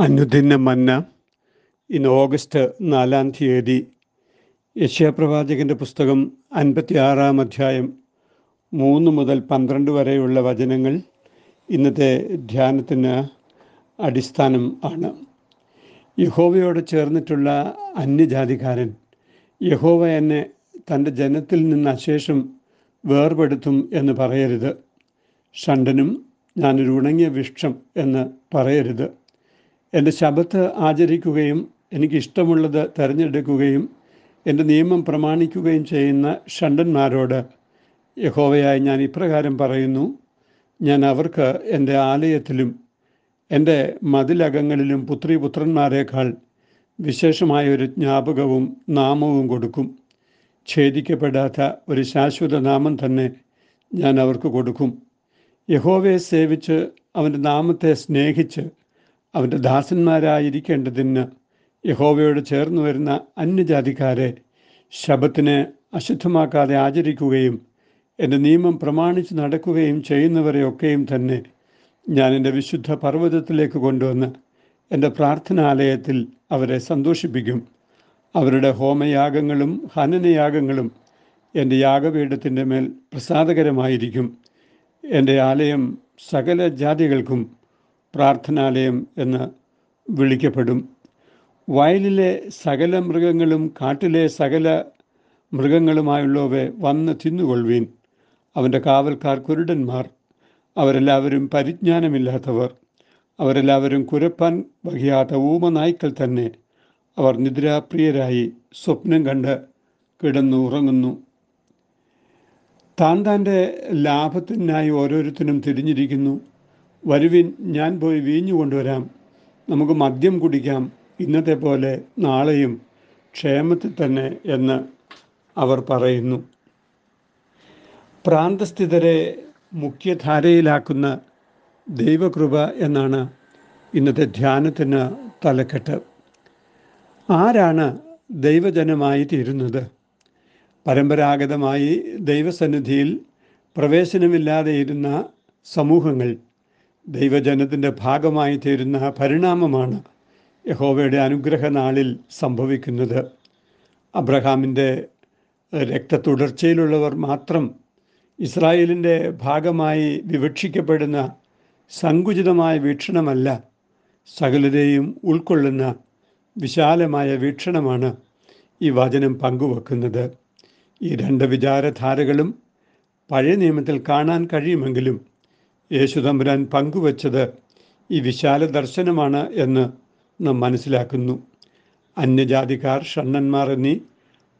അനുദിന മന്ന ഇന്ന് ഓഗസ്റ്റ് നാലാം തീയതി യശ്യാപ്രവാചകന്റെ പുസ്തകം അൻപത്തി ആറാം അധ്യായം മൂന്ന് മുതൽ പന്ത്രണ്ട് വരെയുള്ള വചനങ്ങൾ ഇന്നത്തെ ധ്യാനത്തിന് അടിസ്ഥാനം ആണ്. യഹോവയോട് ചേർന്നിട്ടുള്ള അന്യജാതിക്കാരൻ യഹോവ എന്നെ തന്റെ ജനത്തിൽ നിന്ന് അശേഷം വേർപെടുത്തും എന്ന് പറയരുത്. ഷണ്ടനും ഞാനൊരു ഉണങ്ങിയ വൃക്ഷം എന്ന് പറയരുത്. എന്റെ ശബത്ത് ആചരിക്കുകയും എനിക്കിഷ്ടമുള്ളത് തിരഞ്ഞെടുക്കുകയും എന്റെ നിയമം പ്രമാണിക്കുകയും ചെയ്യുന്ന ഷണ്ടന്മാരോട് യഹോവയായി ഞാൻ ഇപ്രകാരം പറയുന്നു ഞാൻ അവർക്ക് എന്റെ ആലയത്തിലും എന്റെ മതിലകങ്ങളിലും പുത്രി പുത്രന്മാരെക്കാൾ വിശേഷമായ ഒരു ജ്ഞാപകവും നാമവും കൊടുക്കും. ഛേദിക്കപ്പെടാത്ത ഒരു ശാശ്വത നാമം തന്നെ ഞാൻ അവർക്ക് കൊടുക്കും. യഹോവയെ സേവിച്ച് അവന്റെ നാമത്തെ സ്നേഹിച്ച് അവന്റെ ദാസന്മാരായിരിക്കേണ്ടതിന് യഹോവയോട് ചേർന്ന് വരുന്ന അന്യജാതിക്കാരെ ശബത്തിനെ അശുദ്ധമാക്കാതെ ആചരിക്കുകയും എന്റെ നിയമം പ്രമാണിച്ച് നടക്കുകയും ചെയ്യുന്നവരെയൊക്കെയും തന്നെ ഞാൻ എന്റെ വിശുദ്ധ പർവതത്തിലേക്ക് കൊണ്ടുവന്ന് എന്റെ പ്രാർത്ഥനാലയത്തിൽ അവരെ സന്തോഷിപ്പിക്കും. അവരുടെ ഹോമയാഗങ്ങളും ഹനനയാഗങ്ങളും എന്റെ യാഗപീഠത്തിന്റെ മേൽ പ്രസാദകരമായിരിക്കും. എന്റെ ആലയം സകല ജാതികൾക്കും പ്രാർത്ഥനാലയം എന്ന് വിളിക്കപ്പെടും. വയലിലെ സകല മൃഗങ്ങളും കാട്ടിലെ സകല മൃഗങ്ങളുമായുള്ളവയെ വന്ന് തിന്നുകൊള്ളുവീൻ. അവന്റെ കാവൽക്കാർ കുരുടന്മാർ. അവരെല്ലാവരും പരിജ്ഞാനമില്ലാത്തവർ. അവരെല്ലാവരും കുരപ്പാൻ വഹിയാത്ത ഊമനായ്ക്കൾ തന്നെ. അവർ നിദ്രാപ്രിയരായി സ്വപ്നം കണ്ട് കിടന്നു ഉറങ്ങുന്നു താൻ താന്റെ ലാഭത്തിനായി ഓരോരുത്തരും തിരിഞ്ഞിരിക്കുന്നു. വരുവിൻ ഞാൻ പോയി വീഞ്ഞു കൊണ്ടുവരാം. നമുക്ക് മദ്യം കുടിക്കാം. ഇന്നത്തെ പോലെ നാളെയും ക്ഷേമത്തിൽ തന്നെ എന്ന് അവർ പറയുന്നു. പ്രാന്തസ്ഥിതരെ മുഖ്യധാരയിലാക്കുന്ന ദൈവകൃപ എന്നാണ് ഇന്നത്തെ ധ്യാനത്തിന് തലക്കെട്ട്. ആരാണ് ദൈവജനമായി തീരുന്നത്? പരമ്പരാഗതമായി ദൈവസന്നിധിയിൽ പ്രവേശനമില്ലാതെ ഇരുന്ന സമൂഹങ്ങൾ ദൈവജനത്തിന്റെ ഭാഗമായി തീരുന്ന പരിണാമമാണ് യഹോവയുടെ അനുഗ്രഹ നാളിൽ സംഭവിക്കുന്നത്. അബ്രഹാമിന്റെ രക്തത്തുടർച്ചയിലുള്ളവർ മാത്രം ഇസ്രായേലിന്റെ ഭാഗമായി വിവക്ഷിക്കപ്പെടുന്ന സങ്കുചിതമായ വീക്ഷണമല്ല സകലരെയും ഉൾക്കൊള്ളുന്ന വിശാലമായ വീക്ഷണമാണ് ഈ വചനം പങ്കുവെക്കുന്നത്. ഈ രണ്ട് വിചാരധാരകളും പഴയ നിയമത്തിൽ കാണാൻ കഴിയുമെങ്കിലും യേശുതമ്പുരാൻ പങ്കുവച്ചത് ഈ വിശാല ദർശനമാണ് എന്ന് നാം മനസ്സിലാക്കുന്നു. അന്യജാതിക്കാർ ഷണ്ണന്മാർ എന്നീ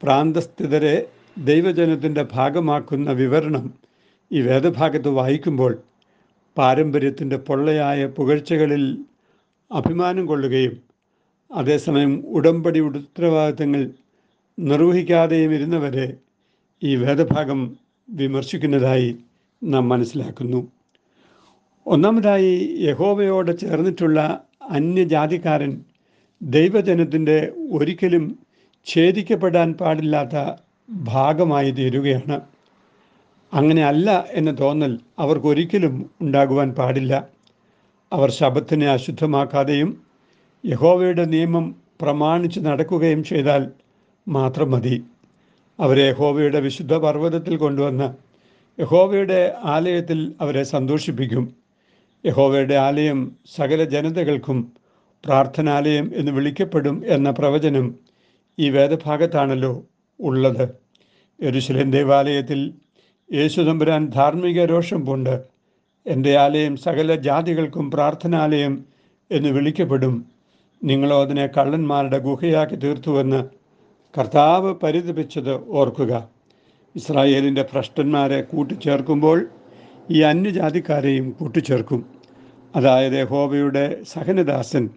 പ്രാന്തസ്ഥിതരെ ദൈവജനത്തിന്റെ ഭാഗമാക്കുന്ന വിവരണം ഈ വേദഭാഗത്ത് വായിക്കുമ്പോൾ പാരമ്പര്യത്തിന്റെ പൊള്ളയായ പുകഴ്ചകളിൽ അഭിമാനം കൊള്ളുകയും അതേസമയം ഉടമ്പടി ഉത്തരവാദിത്തങ്ങൾ നിർവഹിക്കാതെയും ഇരുന്നവരെ ഈ വേദഭാഗം വിമർശിക്കുന്നതായി നാം മനസ്സിലാക്കുന്നു. ഒന്നാമതായി യഹോവയോട് ചേർന്നിട്ടുള്ള അന്യജാതിക്കാരൻ ദൈവജനത്തിന്റെ ഒരിക്കലും ഛേദിക്കപ്പെടാൻ പാടില്ലാത്ത ഭാഗമായി തീരുകയാണ്. അങ്ങനെ അല്ല എന്ന തോന്നൽ അവർക്കൊരിക്കലും ഉണ്ടാകുവാൻ പാടില്ല. അവർ ശബത്തിനെ അശുദ്ധമാക്കാതെയും യഹോവയുടെ നിയമം പ്രമാണിച്ച് നടക്കുകയും ചെയ്താൽ മാത്രം മതി. അവരെ യഹോവയുടെ വിശുദ്ധ പർവതത്തിൽ കൊണ്ടുവന്ന് യഹോവയുടെ ആലയത്തിൽ അവരെ സന്തോഷിപ്പിക്കും. യഹോവയുടെ ആലയം സകല ജനതകൾക്കും പ്രാർത്ഥനാലയം എന്ന് വിളിക്കപ്പെടും എന്ന പ്രവചനം ഈ വേദഭാഗത്താണല്ലോ ഉള്ളത്. യരുശലേം ദേവാലയത്തിൽ യേശുതമ്പുരാൻ ധാർമ്മിക രോഷം പൂണ്ട് എന്റെ ആലയം സകല ജാതികൾക്കും പ്രാർത്ഥനാലയം എന്ന് വിളിക്കപ്പെടും. നിങ്ങളോ അതിനെ കള്ളന്മാരുടെ ഗുഹയാക്കി തീർത്തുവെന്ന് കർത്താവ് പരിതപിച്ചത് ഓർക്കുക. ഇസ്രായേലിന്റെ ഭ്രഷ്ടന്മാരെ കൂട്ടിച്ചേർക്കുമ്പോൾ ഈ അന്യജാതിക്കാരെയും കൂട്ടിച്ചേർക്കും. അതായത് യഹോവയുടെ സഹനദാസൻ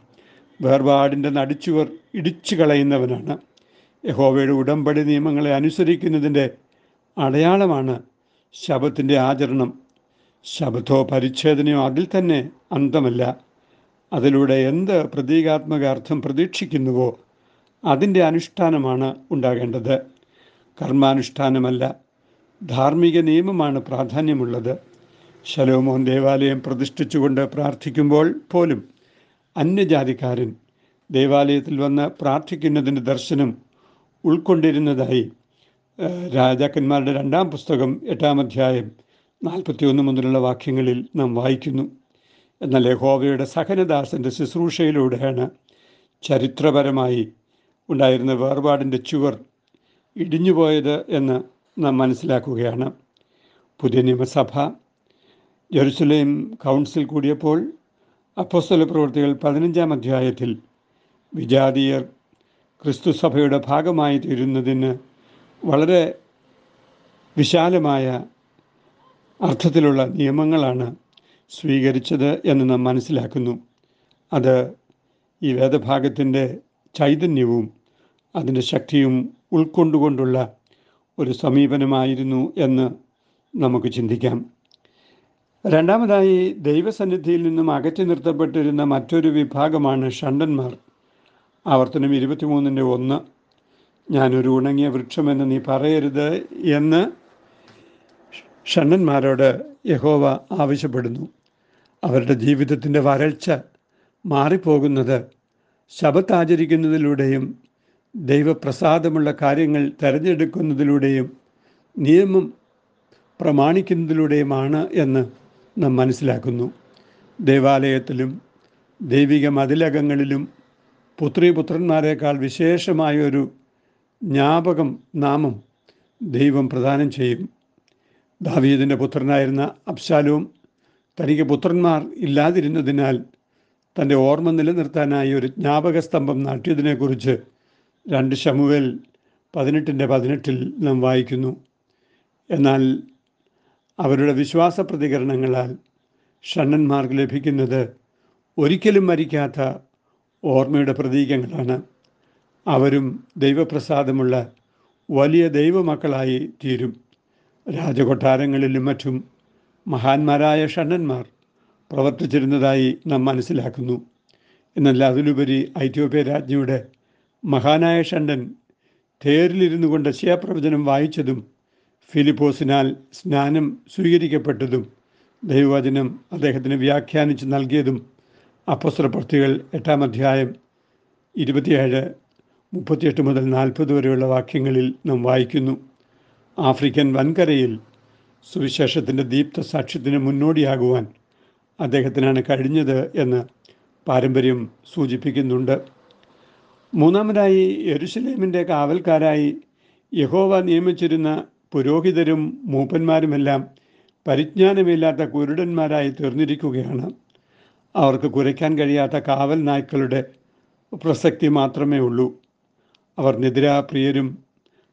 വേർപാടിന്റെ നടിച്ചുവർ ഇടിച്ചു കളയുന്നവനാണ്. യഹോവയുടെ ഉടമ്പടി നിയമങ്ങളെ അനുസരിക്കുന്നതിന്റെ അടയാളമാണ് ശബത്തിന്റെ ആചരണം. ശബത്തോ പരിച്ഛേദനയോ അതിൽ തന്നെ അന്തമല്ല. അതിലൂടെ എന്ത് പ്രതീകാത്മക അർത്ഥം പ്രതീക്ഷിക്കുന്നുവോ അതിന്റെ അനുഷ്ഠാനമാണ് ഉണ്ടാകേണ്ടത്. കർമാനുഷ്ഠാനമല്ല ധാർമ്മിക നിയമമാണ് പ്രാധാന്യമുള്ളത്. ശലോമോൻ ദേവാലയം പ്രതിഷ്ഠിച്ചുകൊണ്ട് പ്രാർത്ഥിക്കുമ്പോൾ പോലും അന്യജാതിക്കാരൻ ദേവാലയത്തിൽ വന്ന് പ്രാർത്ഥിക്കുന്നതിന്റെ ദർശനം ഉൾക്കൊണ്ടിരുന്നതായി രാജാക്കന്മാരുടെ രണ്ടാം പുസ്തകം എട്ടാം അധ്യായം നാൽപ്പത്തിയൊന്ന് മുതലുള്ള വാക്യങ്ങളിൽ നാം വായിക്കുന്നു. എന്നാൽ യഹോവയുടെ സഹനദാസന്റെ ശുശ്രൂഷയിലൂടെയാണ് ചരിത്രപരമായി ഉണ്ടായിരുന്ന വേർപാടിന്റെ ചുവർ ഇടിഞ്ഞുപോയത് എന്ന് നാം മനസ്സിലാക്കുകയാണ്. പുതിയ നിയമസഭ ജെറുസലേം കൗൺസിൽ കൂടിയപ്പോൾ അപ്പോസ്തല പ്രവൃത്തികൾ പതിനഞ്ചാം അധ്യായത്തിൽ വിജാതീയർ ക്രിസ്തു സഭയുടെ ഭാഗമായി തീരുന്നതിന് വളരെ വിശാലമായ അർത്ഥത്തിലുള്ള നിയമങ്ങളാണ് സ്വീകരിച്ചത് എന്ന് നാം മനസ്സിലാക്കുന്നു. അത് ഈ വേദഭാഗത്തിന്റെ ചൈതന്യവും അതിന്റെ ശക്തിയും ഉൾക്കൊണ്ടുകൊണ്ടുള്ള ഒരു സമീപനമായിരുന്നു എന്ന് നമുക്ക് ചിന്തിക്കാം. രണ്ടാമതായി ദൈവസന്നിധിയിൽ നിന്നും അകറ്റി നിർത്തപ്പെട്ടിരുന്ന മറ്റൊരു വിഭാഗമാണ് ഷണ്ടന്മാർ. ആവർത്തനം ഇരുപത്തിമൂന്നിന്റെ ഒന്ന്. ഞാനൊരു ഉണങ്ങിയ വൃക്ഷമെന്ന് നീ പറയരുത് എന്ന് ഷണ്ണന്മാരോട് യഹോവ ആവശ്യപ്പെടുന്നു. അവരുടെ ജീവിതത്തിന്റെ വരൾച്ച മാറിപ്പോകുന്നത് ശബത്ത് ആചരിക്കുന്നതിലൂടെയും ദൈവപ്രസാദമുള്ള കാര്യങ്ങൾ തിരഞ്ഞെടുക്കുന്നതിലൂടെയും നിയമം പ്രമാണിക്കുന്നതിലൂടെയുമാണ് എന്ന് നാം മനസ്സിലാക്കുന്നു. ദേവാലയത്തിലും ദൈവിക മതിലകങ്ങളിലും പുത്രീപുത്രന്മാരെക്കാൾ വിശേഷമായൊരു ജ്ഞാപകം നാമം ദൈവം പ്രദാനം ചെയ്യും. ദാവീദിന്റെ പുത്രനായിരുന്ന അബ്ശാലും തനിക്ക് പുത്രന്മാർ ഇല്ലാതിരുന്നതിനാൽ തന്റെ ഓർമ്മ നിലനിർത്താനായി ഒരു ജ്ഞാപക സ്തംഭം നാട്ടിയതിനെക്കുറിച്ച് രണ്ട് ഷമുവേൽ പതിനെട്ടിന്റെ പതിനെട്ടിൽ നാം വായിക്കുന്നു. എന്നാൽ അവരുടെ വിശ്വാസ പ്രതികരണങ്ങളാൽ ഷണ്ണന്മാർക്ക് ലഭിക്കുന്നത് ഒരിക്കലും മരിക്കാത്ത ഓർമ്മയുടെ പ്രതീകങ്ങളാണ്. അവരും ദൈവപ്രസാദമുള്ള വലിയ ദൈവമക്കളായി തീരും. രാജകൊട്ടാരങ്ങളിലും മറ്റും മഹാന്മാരായ ഷണ്ണന്മാർ പ്രവർത്തിച്ചിരുന്നതായി നാം മനസ്സിലാക്കുന്നു. എന്നല്ല അതിലുപരി ഐത്യോപ്യ രാജ്ഞിയുടെ മഹാനായ ഷണ്ടൻ തേരിലിരുന്നു കൊണ്ട് ശിയപ്രവചനം വായിച്ചതും ഫിലിപ്പോസിനാൽ സ്നാനം സ്വീകരിക്കപ്പെട്ടതും ദൈവവചനം അദ്ദേഹത്തിന് വ്യാഖ്യാനിച്ച് നൽകിയതും അപ്പസ്ത്ര പ്രവർത്തികൾ എട്ടാം അധ്യായം ഇരുപത്തിയേഴ് മുപ്പത്തിയെട്ട് മുതൽ നാൽപ്പത് വരെയുള്ള വാക്യങ്ങളിൽ നാം വായിക്കുന്നു. ആഫ്രിക്കൻ വൻകരയിൽ സുവിശേഷത്തിന്റെ ദീപ്ത സാക്ഷ്യത്തിന് മുന്നോടിയാകുവാൻ അദ്ദേഹത്തിനാണ് കഴിഞ്ഞത് എന്ന് പാരമ്പര്യം സൂചിപ്പിക്കുന്നുണ്ട്. മൂന്നാമതായി യരുഷലേമിന്റെ കാവൽക്കാരായി യഹോവ നിയമിച്ചിരുന്ന പുരോഹിതരും മൂപ്പന്മാരുമെല്ലാം പരിജ്ഞാനമില്ലാത്ത കുരുടന്മാരായി തീർന്നിരിക്കുകയാണ്. അവർക്ക് കുരയ്ക്കാൻ കഴിയാത്ത കാവൽ നായ്ക്കളുടെ പ്രസക്തി മാത്രമേ ഉള്ളൂ. അവർ നിദ്രാപ്രിയരും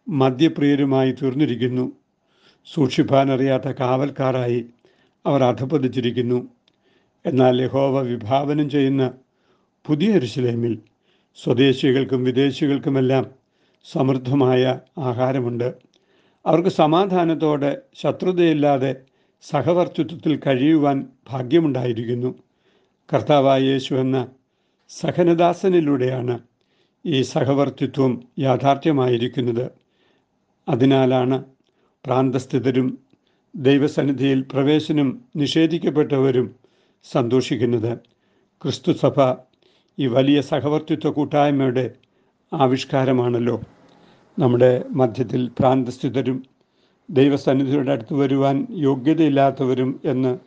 മദ്യപ്രിയരുമായി തീർന്നിരിക്കുന്നു. സൂക്ഷിപ്പാനറിയാത്ത കാവൽക്കാരായി അവർ അധപ്പതിച്ചിരിക്കുന്നു എന്നാൽ ലഹോവ വിഭാവനം ചെയ്യുന്ന പുതിയ എരുശലേമിൽ സ്വദേശികൾക്കും വിദേശികൾക്കുമെല്ലാം സമൃദ്ധമായ ആഹാരമുണ്ട്. അവർക്ക് സമാധാനത്തോടെ ശത്രുതയില്ലാതെ സഹവർത്തിത്വത്തിൽ കഴിയുവാൻ ഭാഗ്യമുണ്ടായിരിക്കുന്നു. കർത്താവായ യേശു എന്ന സഹനദാസനിലൂടെയാണ് ഈ സഹവർത്തിത്വം യാഥാർത്ഥ്യമായിരിക്കുന്നത്. അതിനാലാണ് പ്രാന്തസ്ഥിതരും ദൈവസന്നിധിയിൽ പ്രവേശനം നിഷേധിക്കപ്പെട്ടവരും സന്തോഷിക്കുന്നത്. ക്രിസ്തുസഭ ഈ വലിയ സഹവർത്തിത്വ കൂട്ടായ്മയുടെ ആവിഷ്കാരമാണല്ലോ. നമ്മുടെ മധ്യത്തിൽ പ്രാന്തസ്ഥിതരും ദൈവസന്നിധിയുടെ അടുത്ത് വരുവാൻ യോഗ്യതയില്ലാത്തവരും എന്ന്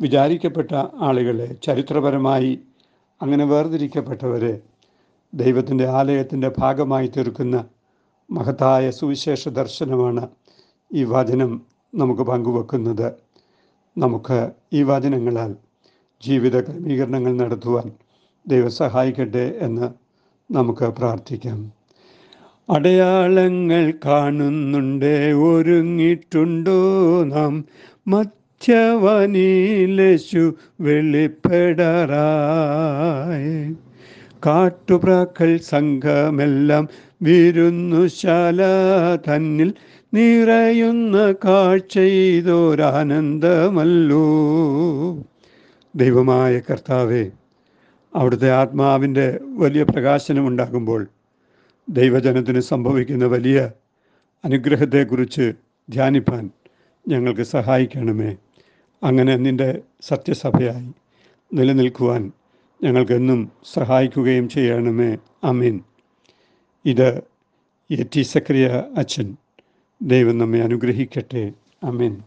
വിചാരിക്കപ്പെട്ട ആളുകളെ ചരിത്രപരമായി അങ്ങനെ വേർതിരിക്കപ്പെട്ടവരെ ദൈവത്തിന്റെ ആലയത്തിന്റെ ഭാഗമായി തീർക്കുന്ന മഹത്തായ സുവിശേഷ ദർശനമാണ് ഈ വചനം നമുക്ക് പങ്കുവെക്കുന്നത്. നമുക്ക് ഈ വചനങ്ങളാൽ ജീവിത ക്രമീകരണങ്ങൾ നടത്തുവാൻ ദൈവം സഹായിക്കട്ടെ എന്ന് നമുക്ക് പ്രാർത്ഥിക്കാം. അടയാളങ്ങൾ കാണുന്നുണ്ട് ഒരുങ്ങിയിട്ടുണ്ടോ നാം? മച്ചവനീലശു വെളിപ്പെടറായ. കാട്ടുപ്രാക്കൾ സംഘമെല്ലാം വിരുന്നുശാല തന്നിൽ നിറയുന്ന കാഴ്ചയിതൊരാനന്ദമല്ലോ. ദൈവമായ കർത്താവേ അവിടുത്തെ ആത്മാവിന്റെ വലിയ പ്രകാശനമുണ്ടാകുമ്പോൾ ദൈവജനത്തിന് സംഭവിക്കുന്ന വലിയ അനുഗ്രഹത്തെക്കുറിച്ച് ധ്യാനിപ്പാൻ ഞങ്ങൾക്ക് സഹായിക്കണമേ. അങ്ങനെ നിന്റെ സത്യസഭയായി നിലനിൽക്കുവാൻ ഞങ്ങൾക്കെന്നും സഹായിക്കുകയും ചെയ്യണമേ. അമീൻ ഇത് എ ടി സക്രിയ അച്ഛൻ ദൈവം നമ്മെ അനുഗ്രഹിക്കട്ടെ. അമീൻ